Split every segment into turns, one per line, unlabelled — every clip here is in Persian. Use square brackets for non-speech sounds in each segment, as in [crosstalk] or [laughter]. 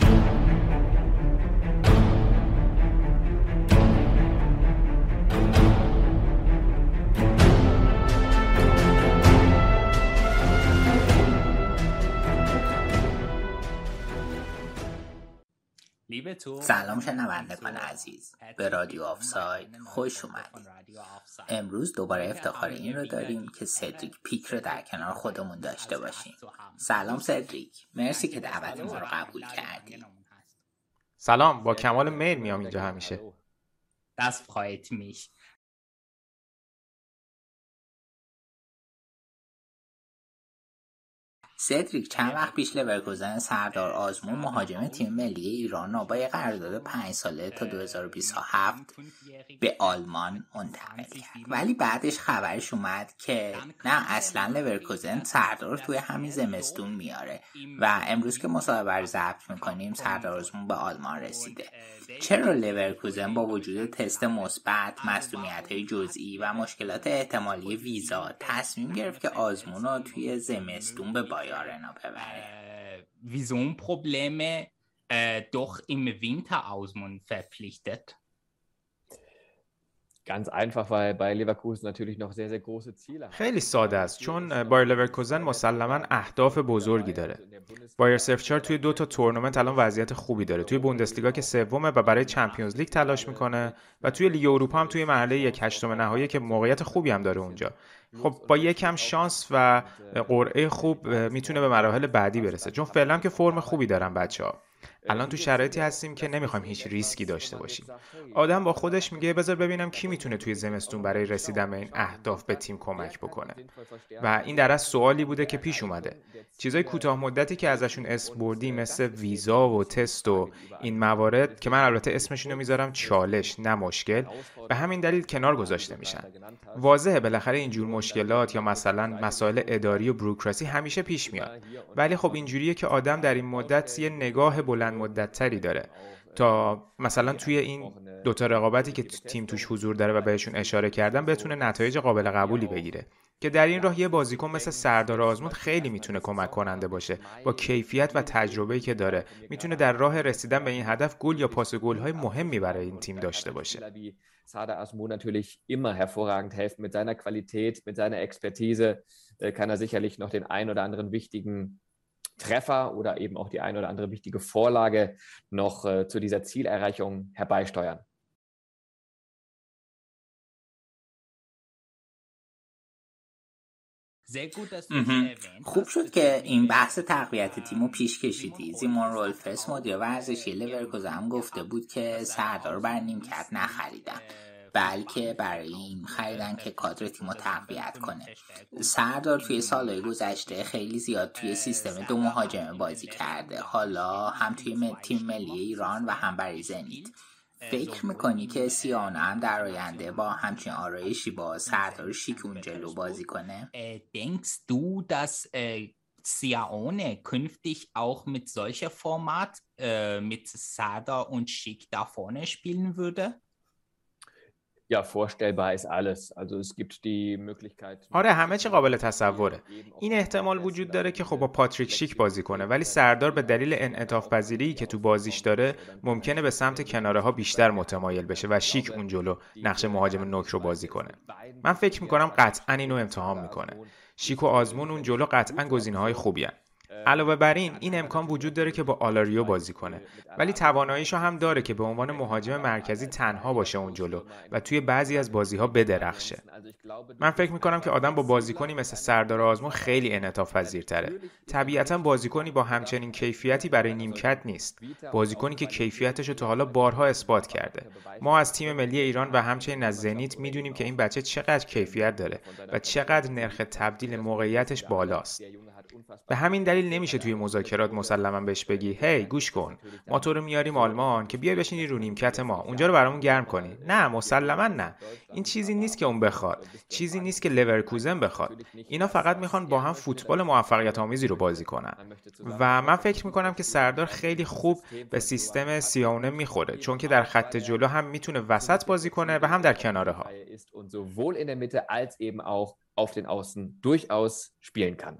you. سلام شنوندگان عزیز. به رادیو آفساید خوش اومدید امروز دوباره افتخار این رو داریم که سدریک پیک رو در کنار خودمون داشته باشیم. سلام سدریک مرسی که دعوت ما رو قبول کردی.
سلام با کمال میل میام اینجا همیشه.
Das freut mich.
سدریک چند وقت پیش لورکوزن سردار آزمون مهاجم تیم ملی ایران را با یه قرارداد پنج ساله تا 2027 به آلمان منتقل کرد. ولی بعدش خبرش اومد که نه اصلا لورکوزن سردار توی همین زمستون میاره و امروز که مصاحبه رو ضبط می‌کنیم سردار آزمون به آلمان رسیده. چرا لورکوزن با وجود تست مثبت مسئولیت های جزئی و مشکلات احتمالی ویزا تصمیم گرفت که آزمون رو توی زمستون به بایارنا ببره.
Visumprobleme äh, doch im Winter Ausmund verpflichtet?
Ganz einfach, weil Bayer Leverkusen natürlich noch sehr, sehr große Ziele hat.
خیلی ساده است. چون بایر لورکوزن مسلما اهداف بزرگی داره. بایر صفر چهار توی دو تا تورنمنت الان وضعیت خوبی داره. توی بوندسلیگا که سومه و برای Champions League تلاش می‌کنه و توی لیگ اروپا هم توی مرحله یک هشتم نهایی که موقعیت خوبی هم داره اونجا. خب با یکم شانس و قرعه خوب می‌تونه به مراحل بعدی برسه. چون فعلا که فرم خوبی دارن بچه ها الان تو شرایطی هستیم که نمی‌خوایم هیچ ریسکی داشته باشیم. آدم با خودش میگه بذار ببینم کی می‌تونه توی زمستون برای رسیدن به این اهداف به تیم کمک بکنه. و این در از سوالی بوده که پیش اومده. چیزای کوتاه مدتی که ازشون اسم بردی مثل ویزا و تست و این موارد که من البته اسمشون رو می‌ذارم چالش نه مشکل به همین دلیل کنار گذاشته میشن. واضحه بالاخره اینجور مشکلات یا مثلا مسائل اداری و بروکراسی همیشه پیش میاد. ولی خب اینجوریه که آدم در این مدت یه نگاه بلند مدت تری داره. تا مثلا توی این دوتا رقابتی که تیم توش حضور داره و بهشون اشاره کردم بتونه نتایج قابل قبولی بگیره. که در این راه یه بازیکن مثل سردار آزمون خیلی می‌تونه کمک کننده باشه. با کیفیت و تجربه‌ای که داره می‌تونه در راه رسیدن به این هدف گل یا پاس گل‌های مهمی برای این تیم داشته باشه.
Sada Asmo natürlich immer hervorragend helfen. Mit seiner Qualität, mit seiner Expertise. Äh, kann er sicherlich noch den ein oder anderen wichtigen Treffer oder eben auch die ein oder andere wichtige Vorlage noch äh, zu dieser Zielerreichung herbeisteuern.
خوب شد که این بحث تقویت تیم رو پیش کشیدی زیمون رولفس مدیر ورزشی لورکوزن هم گفته بود که سردار بر نیمکت نخریدن بلکه برای این خریدن که کادر تیم رو تقویت کنه. سردار توی سالهای گذشته خیلی زیاد توی سیستم دو مهاجمه بازی کرده. حالا هم توی تیم ملی ایران و هم برای زنیت فکر می‌کنی که سیانا هم در آینده با همچین آرایشی با سردار شیک اون جلو بازی کنه؟
Denkst du, dass Siaone künftig auch mit solcher Format äh, mit Sada und Schick da vorne spielen würde?
Ja, vorstellbar ist alles. Also es gibt die Möglichkeit.
آره همه چی قابل تصوره این احتمال وجود داره که خب با پاتریک شیک بازی کنه ولی سردار به دلیل انعطاف پذیری که تو بازیش داره ممکنه به سمت کناره ها بیشتر متمایل بشه و شیک اون جلو نقش مهاجم نوک رو بازی کنه من فکر می‌کنم قطعا اینو امتحان می‌کنه شیک و آزمون اون جلو قطعا گزینه های خوبی هن. علاوه بر این این امکان وجود داره که با آلاریو بازی کنه. ولی تواناییشو هم داره که به عنوان مهاجم مرکزی تنها باشه اون جلو و توی بعضی از بازی ها بدرخشه. من فکر می‌کنم که آدم با بازیکنی مثل سردار آزمون خیلی انعطاف پذیرتره طبیعتا بازیکنی با همچنین کیفیتی برای نیمکت نیست. بازیکنی که کیفیتش رو تا حالا بارها اثبات کرده. ما از تیم ملی ایران و همچنین از زنیت می‌دونیم که این بچه چقدر کیفیت داره و چقدر نرخ تبدیل موقعیتش بالاست. به همین دلیل نمیشه توی مذاکرات مسلما بهش بگی هی گوش کن ما تو رو میاریم آلمان که بیای بشینی رو نیمکت ما اونجا رو برامون گرم کنی. نه مسلما نه. این چیزی نیست که اون بخواد. چیزی نیست که لورکوزن بخواد. اینا فقط می‌خوان با هم فوتبال موفقیت آمیزی رو بازی کنن. و من فکر می‌کنم که سردار خیلی خوب به سیستم سیاونه می‌خوره چون که در خط جلو هم می‌تونه وسط بازی کنه و هم در کناره ها
auf den Außen durchaus spielen kann.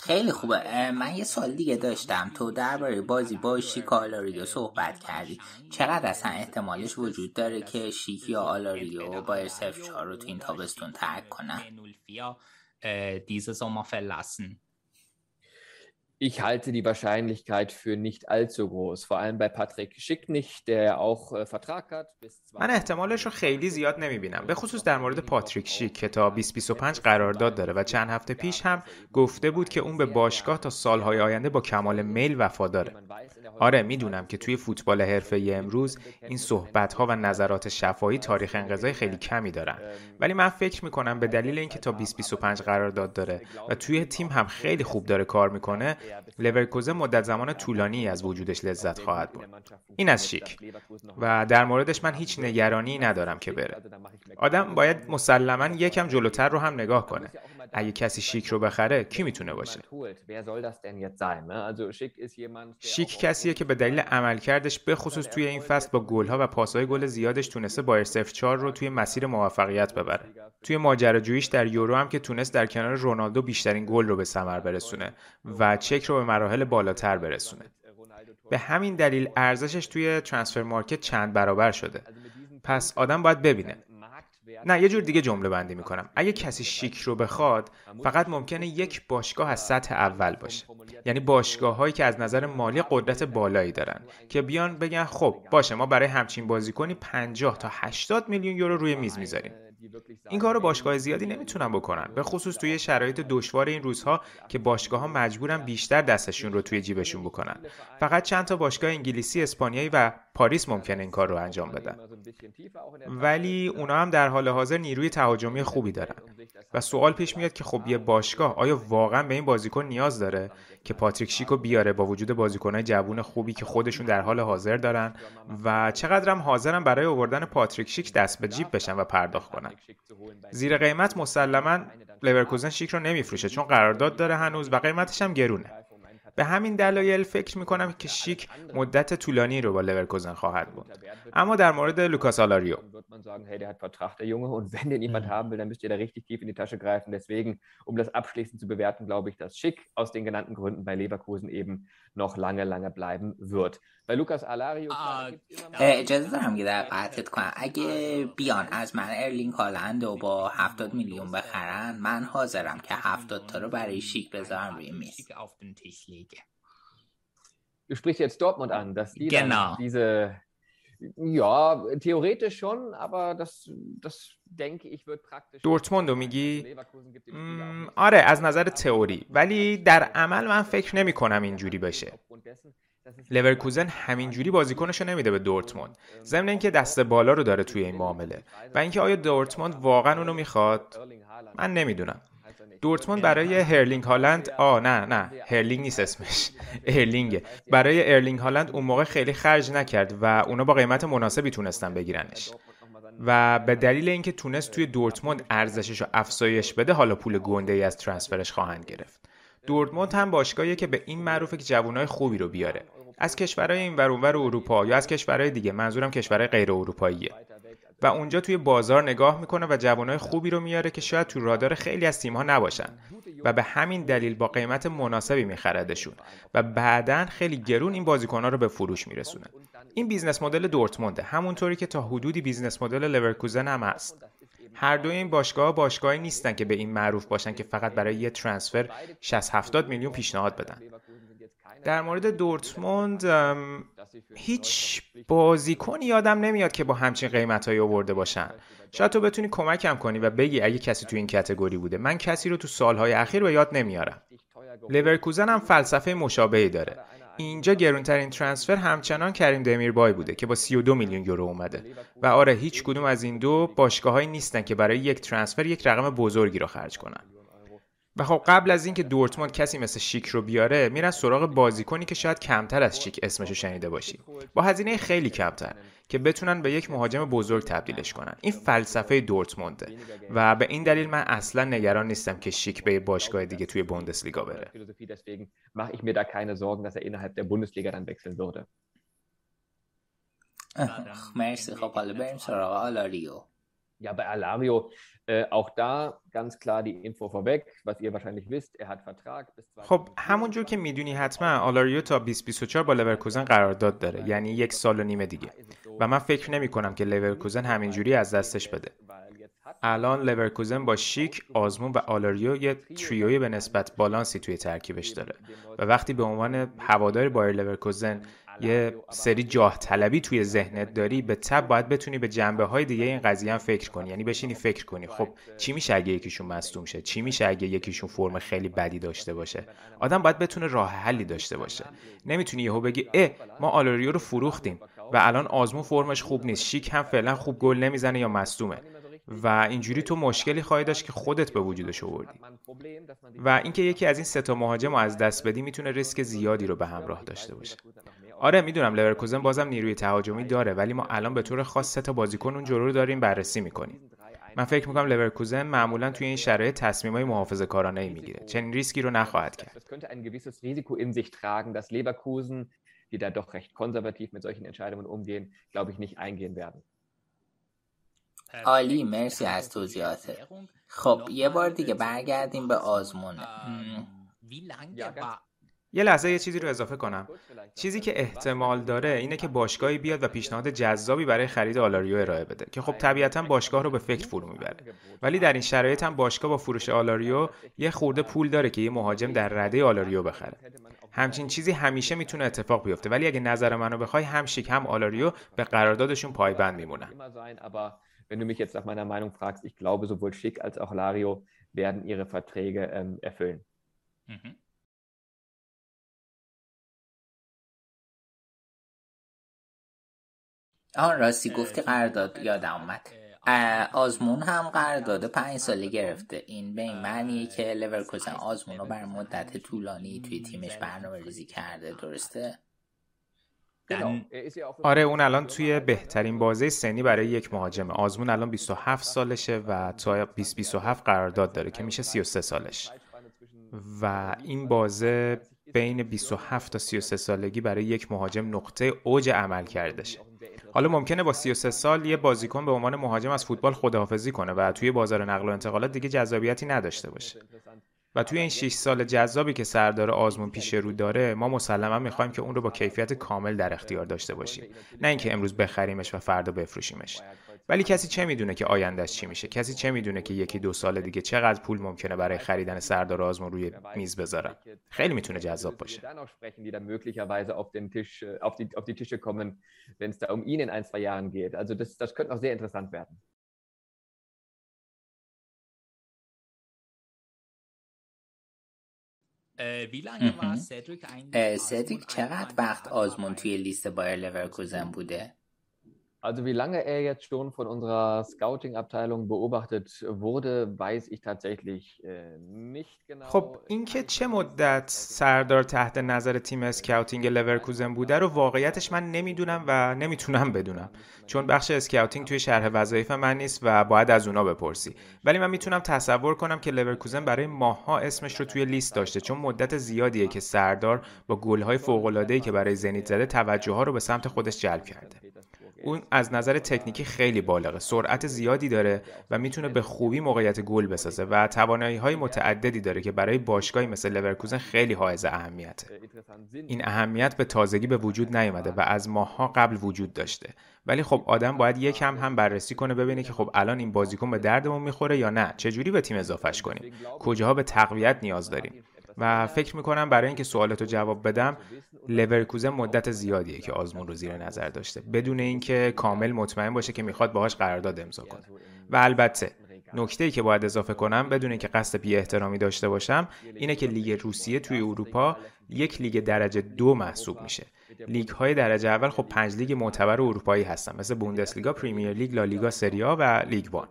خیلی خوبه. من یه سوال دیگه داشتم. تو درباره بازی با شیک آلاریو صحبت کردی. چقدر اصلا احتمالش وجود داره که شیک یا آلاریو با ارسف 4 رو تو این تابستون ترک کنن
Ich halte die Wahrscheinlichkeit für nicht allzu groß, vor allem bei Patrick Schick nicht, der auch äh, Vertrag hat
من احتمالش رو خیلی زیاد نمی‌بینم. به خصوص در مورد پاتریک شیک که تا 2025 قرارداد داره و چند هفته پیش هم گفته بود که اون به باشگاه تا سالهای آینده با کمال میل وفاداره آره می‌دونم که توی فوتبال حرفه امروز این صحبت ها و نظرات شفاهی تاریخ انقضای خیلی کمی دارن. ولی من فکر می‌کنم به دلیل اینکه تا 2025 قرارداد داره و توی تیم هم خیلی خوب داره کار می‌کنه لورکوزن مدت زمان طولانی از وجودش لذت خواهد بود این از شیک. و در موردش من هیچ نگرانی ندارم که بره. آدم باید مسلما یکم جلوتر رو هم نگاه کنه. اگه کسی شیک رو بخره کی می‌تونه باشه؟ شیک کسیه که به دلیل عملکردش به خصوص توی این فصل با گلها و پاسهای گل زیادش تونسته با ارسف 4 رو توی مسیر موفقیت ببره. توی ماجراجوییش در یورو هم که تونست در کنار رونالدو بیشترین گل رو به ثمر برسونه و چک رو به مراحل بالاتر برسونه. به همین دلیل ارزشش توی ترانسفر مارکت چند برابر شده. پس آدم باید ببینه نه یه جور دیگه جمله بندی می‌کنم. اگه کسی شیک رو بخواد فقط ممکنه یک باشگاه از سطح اول باشه. یعنی باشگاه هایی که از نظر مالی قدرت بالایی دارن که بیان بگن خب باشه ما برای همچین بازیکنی 50 تا 80 میلیون یورو روی میز می‌ذاریم. این کار رو باشگاه زیادی نمی‌تونن بکنن به خصوص توی شرایط دشوار این روزها که باشگاه ها مجبورن بیشتر دستشون رو توی جیبشون بکنن. فقط چند تا باشگاه انگلیسی اسپانیایی و پاریس ممکنه این کار رو انجام بدن. ولی اونا هم در حال حاضر نیروی تهاجمی خوبی دارن. و سوال پیش میاد که خب یه باشگاه آیا واقعا به این بازیکن نیاز داره که پاتریک شیکو بیاره با وجود بازیکنهای جوون خوبی که خودشون در حال حاضر دارن و چقدرم حاضرن برای آوردن پاتریک شیک دست به جیب بشن و پرداخت کنن؟ زیر قیمت مسلما لورکوزن شیک رو نمیفروشه چون قرارداد داره هنوز و قیمتش هم گرونه. به همین دلایل فکر می‌کنم که شیک مدت طولانی رو با لورکوزن خواهد بود اما در مورد لوکاس آلاریو
um das abschließend zu bewerten, glaube ich, dass Schick aus den genannten Gründen bei Leverkusen eben noch lange, lange bleiben wird. Bei Lukas Alario
اجازه دارم که در قطعت کنم اگه بیان از من ارلینگ هالند و با 70 میلیون بخرن من حاضرم که 70 تا رو برای شیک بذارم روی میز
Du sprichst jetzt Dortmund an, dass die
genau.
diese Ja, theoretisch schon, aber das, das denke ich wird praktisch.
دورتموند رو میگی؟ آره از نظر تئوری ولی در عمل من فکر نمی کنم اینجوری بشه. لورکوزن همینجوری بازیکنش رو نمیده به دورتموند ضمن اینکه دست بالا رو داره توی این معامله و اینکه آیا دورتموند واقعا اونو می‌خواد من نمی‌دونم دورتموند برای هرلینگ هالند؟ آ نه نه. هرلینگ نیست اسمش. [laughs] هرلینگه. برای ارلینگ هالند اون موقع خیلی خرج نکرد و اونا با قیمت مناسبی تونستن بگیرنش. و به دلیل اینکه تونست توی دورتموند ارزشش رو افزایش بده حالا پول گنده ای از ترانسفرش خواهند گرفت. دورتموند هم باشگاهیه که به این معروفه که جوانای خوبی رو بیاره. از کشورهای این ور اروپا یا از کشورهای دیگه منظورم کشورهای غیر اروپاییه و اونجا توی بازار نگاه می‌کنه و جوانای خوبی رو میاره که شاید تو رادار خیلی از تیمها نباشن و به همین دلیل با قیمت مناسبی میخردشون و بعدا خیلی گرون این بازیکنها رو به فروش میرسونه این business model دورتمونده همونطوری که تا حدودی business model لورکوزن هم هست. هر دو این باشگاه باشگاهی نیستن که به این معروف باشن که فقط برای یه transfer 60 70 میلیون پیشنهاد بدن. در مورد دورتموند هیچ بازیکنی یادم نمیاد که با همچین قیمتهایی آورده باشن. شاید تو بتونی کمکم کنی و بگی اگه کسی تو این category بوده. من کسی رو تو سالهای اخیر به یاد نمیارم. لورکوزن هم فلسفه مشابهی داره. اینجا گرونترین ترانسفر همچنان کریم دمیر بای بوده که با 32 میلیون یورو اومده. و آره هیچ کدوم از این دو باشگاهایی نیستن که برای یک ترانسفر یک رقم بزرگی رو خرج کنن. و خب قبل از اینکه دورتموند کسی مثل شیک رو بیاره میرن سراغ بازیکنی که شاید کمتر از شیک اسمشو شنیده باشی. با هزینه خیلی کمتر که بتونن به یک مهاجم بزرگ تبدیلش کنن. این فلسفه دورتمونده. و به این دلیل من اصلا نگران نیستم که شیک به باشگاه دیگه توی بوندسلیگا بره.
مرسی. خب حالا بریم سراغ آلاریو.
Ja, bei Alario äh, auch da ganz klar die Info vorweg, was ihr wahrscheinlich wisst, er hat Vertrag bis
خب همونجور که می‌دونی حتما آلاریو تا 2024 با لورکوزن قرارداد داره یعنی یک سال و نیم دیگه. و من فکر نمی کنم که لورکوزن همینجوری از دستش بده. الان لورکوزن با شیک، آزمون و آلاریو یه trio ی به نسبت بالانسی توی ترکیبش داره. و وقتی به عنوان هوادار بایر لورکوزن یه سری جاه طلبی توی ذهنت داری به تب باید بتونی به جنبه های دیگه این قضیه هم فکر کنی. یعنی بشینی فکر کنی. خب چی میشه اگه یکیشون مصدوم شه؟ چی میشه اگه یکیشون فرم خیلی بدی داشته باشه؟ آدم باید بتونه راه حلی داشته باشه. نمی‌تونی یهو بگی اه ما آلاریو رو فروختیم و الان آزمون فرمش خوب نیست. شیک هم فعلا خوب گل نمی‌زنه یا مصدومه. و اینجوری تو مشکلی خواهی داشت که خودت به وجودش آوردی. و اینکه یکی از این سه تا مهاجم رو از دست بدی می‌تونه ریسک زیادی رو به همراه داشته باشه. آره می‌دونم لورکوزن بازم نیروی تهاجمی داره ولی ما الان به طور خاص سه تا بازیکن اون جلو رو داریم بررسی می‌کنیم. من فکر می‌کنم لورکوزن معمولا توی این شرایط تصمیمای محافظه کارانه ای می‌گیره. چنین ریسکی رو نخواهد کرد.
Die da doch recht konservativ mit solchen Entscheidungen umgehen, glaube ich nicht eingehen werden.
عالی مرسی از توضیحات خب یه بار دیگه برگردیم به آزمون.
یه لحظه یه چیزی رو اضافه کنم. چیزی که احتمال داره اینه که باشگاهی بیاد و پیشنهاد جذابی برای خرید آلاریو ارائه بده که خب طبیعتا باشگاه رو به فکر فرو می‌بره. ولی در این شرایط هم باشگاه با فروش آلاریو یه خورده پول داره که یه مهاجم در رده آلاریو بخره. همچین چیزی همیشه می‌تونه اتفاق بیفته ولی اگه نظر منو بخوای هم شیک هم آلاریو به قراردادشون پایبند میمونن.
Wenn du mich jetzt nach meiner Meinung fragst, ich glaube, sowohl Schick als auch Lario werden ihre Verträge erfüllen.
آن راستی گفتی قرارداد یادم اومد. آزمون هم قرارداد پنج ساله گرفته. این به این معنیه که لورکوزن آزمون رو بر مدت طولانی توی تیمش برنامه ریزی کرده درسته؟
آره اون الان توی بهترین بازه سنی برای یک مهاجم آزمون الان 27 سالشه و تا 2027 قرارداد داره که میشه 33 سالش. و این بازه بین 27 تا 33 سالگی برای یک مهاجم نقطه اوج عمل کردشه حالا ممکنه با 33 سال یه بازیکن به عنوان مهاجم از فوتبال خداحافظی کنه و توی بازار نقل و انتقالات دیگه جذابیتی نداشته باشه. و توی این 6 سال جذابی که سردار آزمون پیش رو داره ما مسلما می‌خوایم که اون رو با کیفیت کامل در اختیار داشته باشیم. نه اینکه امروز بخریمش و فردا بفروشیمش. ولی کسی چه می‌دونه که آیندهش چی میشه؟ کسی چه می‌دونه که یکی دو سال دیگه چقدر پول ممکنه برای خریدن سردار آزمون روی میز بذارن؟ خیلی می‌تونه جذاب باشه.
سدریک چقدر وقت آزمون توی لیست بایر لورکوزن بوده؟
Also wie lange er jetzt schon von unserer Scouting-Abteilung beobachtet wurde, weiß ich tatsächlich nicht genau.
خب اینکه چه مدت سردار تحت نظر تیم scouting لورکوزن بوده رو واقعیتش من نمی‌دونم و نمی‌تونم بدونم. چون بخش scouting توی شرح وظایف من نیست و باید از اونا بپرسی. ولی من می‌تونم تصور کنم که لورکوزن برای ماه‌ها اسمش رو توی لیست داشته چون مدت زیادیه که سردار با گل‌های فوق‌العاده‌ای که برای زنیت زده توجه ها رو به سمت خودش جلب کرده. اون از نظر تکنیکی خیلی بالغه. سرعت زیادی داره و می‌تونه به خوبی موقعیت گل بسازه و توانایی های متعددی داره که برای باشگاهی مثل لورکوزن خیلی حائز اهمیته. این اهمیت به تازگی به وجود نیومده و از ماهها قبل وجود داشته. ولی خب آدم باید یکم هم بررسی کنه ببینه که خب الان این بازیکن به دردمون می‌خوره یا نه. چجوری به تیم اضافهش کنیم؟ کجاها به تقویت نیاز داریم؟ و فکر می‌کنم برای اینکه سوالتو جواب بدم لورکوزن مدت زیادیه که آزمون رو زیر نظر داشته. بدون اینکه کامل مطمئن باشه که می‌خواد باهاش قرارداد امضا کنه. و البته نکته ای که باید اضافه کنم بدون اینکه قصد بی احترامی داشته باشم اینه که لیگ روسیه توی اروپا یک لیگ درجه دو محسوب میشه. لیگ های درجه اول خب پنج لیگ معتبر اروپایی هستن مثل بوندسلیگا، پریمیر لیگ، لالیگا، سریا و لیگ وان.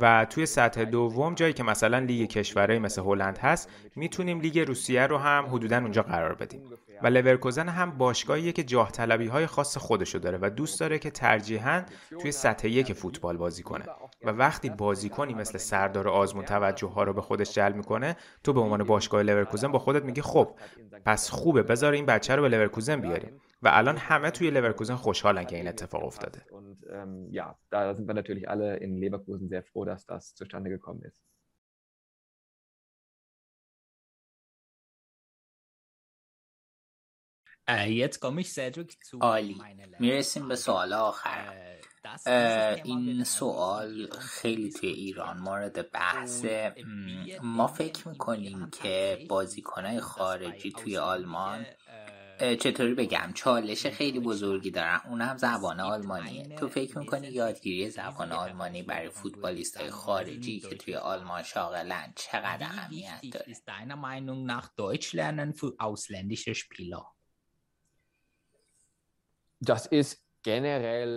و توی سطح دوم جایی که مثلا لیگ کشورهای مثل هلند هست می‌تونیم لیگ روسیه رو هم حدودا اونجا قرار بدیم. و لورکوزن هم باشگاهیه که جاه طلبی های خاص خودشو داره و دوست داره که ترجیحاً توی سطح یک فوتبال بازی کنه. و وقتی بازیکنی مثل سردار آزمون توجه ها رو به خودش جلب می‌کنه تو به عنوان باشگاه لورکوزن با خودت میگی خب پس خوبه بذار این بچه رو به لورکوزن بیاریم. و الان همه توی لورکوزن خوشحالن که این اتفاق افتاده.
Ja, da sind wir natürlich alle in Leverkusen sehr froh, dass das zustande gekommen ist.
عالی. می‌رسیم به سوال آخر. این سوال خیلی توی ایران مورد بحثه ما فکر می‌کنیم که بازیکنهای خارجی توی آلمان چطوری بگم؟ چالش خیلی بزرگی دارن اون هم زبان آلمانیه. تو فکر می‌کنی یادگیری زبان آلمانی برای فوتبالیست های خارجی که توی آلمان شاغلن چقدر اهمیت داره؟
Das ist generell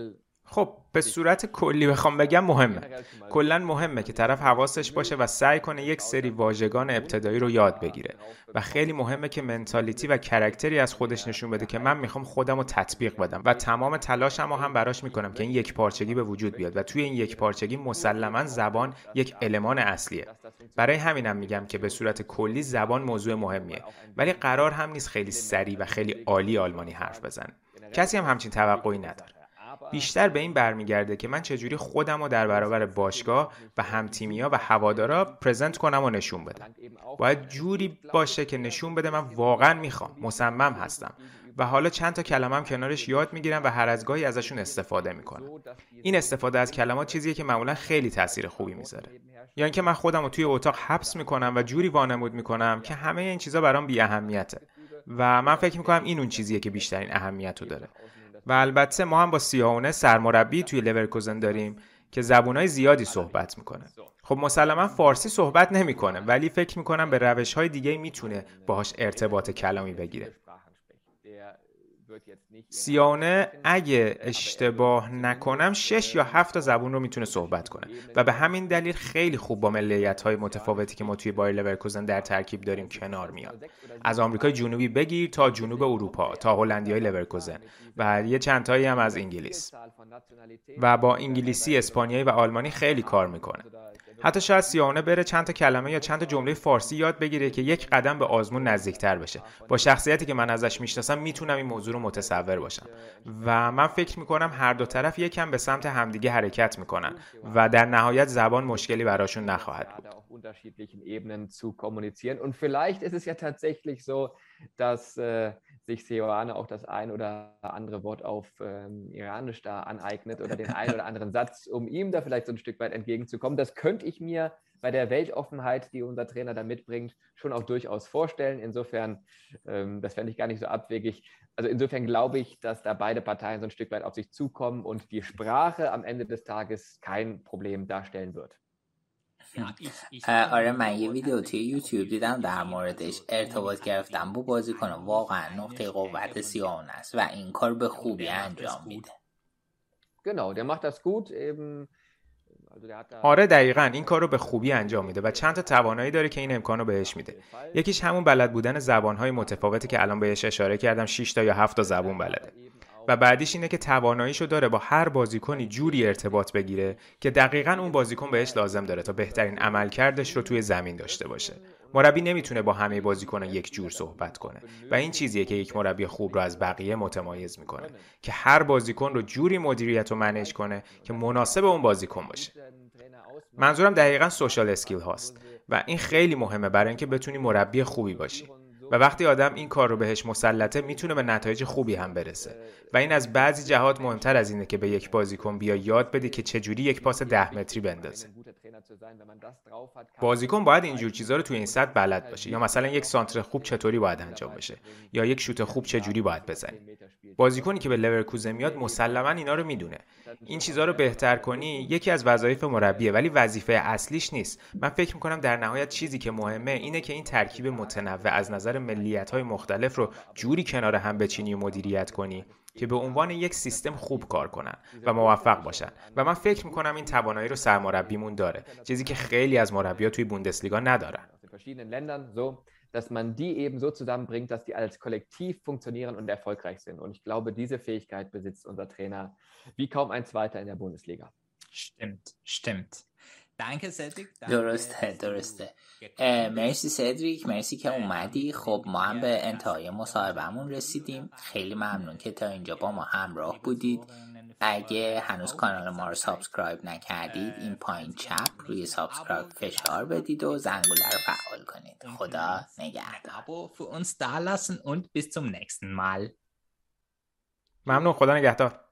خب به صورت کلی بخوام بگم مهمه. کلا مهمه که طرف حواسش باشه و سعی کنه یک سری واژگان ابتدایی رو یاد بگیره. و خیلی مهمه که منتالیتی و کرکتری از خودش نشون بده که من می‌خوام خودم رو تطبیق بدم. و تمام تلاشم رو هم براش می‌کنم که این یک پارچگی به وجود بیاد و توی این یک پارچگی مسلما زبان یک المان اصلیه. برای همینم میگم که به صورت کلی زبان موضوع مهمیه. ولی قرار هم نیست خیلی سریع و خیلی عالی آلمانی حرف بزنه. کسی هم همچین توقعی نداره. بیشتر به این برمیگرده که من چجوری خودم رو در برابر باشگاه و همتیمیا و هوادارا پرزنت کنم و نشون بدم. باید جوری باشه که نشون بده من واقعا می‌خوام مصمم هستم. و حالا چند تا کلمم کنارش یاد می‌گیرم و هر از گاهی ازشون استفاده می‌کنم. این استفاده از کلمات چیزیه که معمولا خیلی تاثیر خوبی می‌ذاره. یا اینکه من خودم رو توی اتاق حبس می‌کنم و جوری وانمود می‌کنم که همه این چیزا برام بی اهمیته و من فکر می‌کنم این اون چیزیه که بیشترین اهمیت رو داره. و البته ما هم با سیاونه سرمربی توی لورکوزن داریم که زبونهای زیادی صحبت می‌کنه. خب مسلما فارسی صحبت نمی‌کنه ولی فکر می‌کنم به روش های دیگه می‌تونه باهاش ارتباط کلامی بگیره. سیاونه اگه اشتباه نکنم شش یا هفت زبون رو می‌تونه صحبت کنه. و به همین دلیل خیلی خوب با ملیت های متفاوتی که ما توی بایر لورکوزن در ترکیب داریم کنار میاد از آمریکای جنوبی بگیر تا جنوب اروپا تا هلندی های لورکوزن. و یه چند تایی هم از انگلیس. و با انگلیسی اسپانیایی و آلمانی خیلی کار می‌کنه. حتی شاید سئوانه بره چند تا کلمه یا چند تا جمله فارسی یاد بگیره که یک قدم به آزمون نزدیکتر بشه. با شخصیتی که من ازش می‌شناسم می‌تونم این موضوع رو متصور باشم. و من فکر می‌کنم هر دو طرف یکم به سمت همدیگه حرکت می‌کنن و در نهایت زبان مشکلی براشون نخواهد بود.
Sich Seoane auch das ein oder andere Wort auf ähm, Iranisch da aneignet oder den einen oder anderen Satz, um ihm da vielleicht so ein Stück weit entgegenzukommen. Das könnte ich mir bei der Weltoffenheit, die unser Trainer da mitbringt, schon auch durchaus vorstellen. Insofern, ähm, das fände ich gar nicht so abwegig. Also insofern glaube ich, dass da beide Parteien so ein Stück weit auf sich zukommen und die Sprache am Ende des Tages kein Problem darstellen wird.
آره من یه ویدیو توی یوتیوب دیدم در موردش ارتباط گرفتم با بازیکن واقعا نقطه قوت سیاون است و این کار به خوبی انجام میده
آره دقیقا این کار رو به خوبی انجام میده و چند تا توانایی داره که این امکان رو بهش میده یکیش همون بلد بودن زبانهای متفاوتی که الان بهش اشاره کردم 6 تا یا 7 تا زبون بلده و بعدیش اینه که تواناییشو داره با هر بازیکنی جوری ارتباط بگیره که دقیقا اون بازیکن بهش لازم داره تا بهترین عملکردش رو توی زمین داشته باشه. مربی نمی‌تونه با همه بازیکن یک جور صحبت کنه و این چیزیه که یک مربی خوب رو از بقیه متمایز می‌کنه که هر بازیکن رو جوری مدیریت و منیج کنه که مناسب اون بازیکن باشه. منظورم دقیقا social skill هاست و این خیلی مهمه برای اینکه بتونی مربی خوبی باشی. و وقتی آدم این کار رو بهش مسلطه می‌تونه به نتایج خوبی هم برسه. و این از بعضی جهات مهمتر از اینه که به یک بازیکن بیا یاد بده که چجوری یک پاس ده متری بندازه. بازیکن باید اینجور چیزها رو توی این سطح بلد باشه. یا مثلا یک سانتر خوب چطوری باید انجام بشه؟ یا یک شوت خوب چجوری باید بزنی؟ بازیکنی که به لورکوزن میاد مسلما اینا رو می‌دونه. این چیزها رو بهتر کنی یکی از وظایف مربیه ولی وظیفه اصلیش نیست. من فکر می‌کنم در نهایت چیزی که مهمه اینه که این ترکیب متنوع از نظر ملیت های مختلف رو جوری کنار هم بچینی و مدیریت کنی. که به عنوان یک سیستم خوب کار کنن و موفق باشن و من فکر می‌کنم این توانایی رو سرمربیمون داره چیزی که خیلی از مربی‌ها توی بوندسلیگا ندارن
dass man die eben so zusammenbringt, dass die als Kollektiv funktionieren und erfolgreich sind. Und ich glaube, diese Fähigkeit besitzt unser Trainer wie kaum ein zweiter in der Bundesliga.
Stimmt, stimmt.
درسته درسته. مرسی سدریک مرسی که اومدی. خب ما هم به انتهای مصاحبهمون رسیدیم. خیلی ممنون که تا اینجا با ما همراه بودید. اگه هنوز کانال ما رو subscribe نکردید این پایین چپ روی subscribe فشار بدید و زنگوله رو فعال کنید. خدا نگهدار.
Für uns da lassen und bis zum nächsten Mal.
ممنون خدا نگهدار.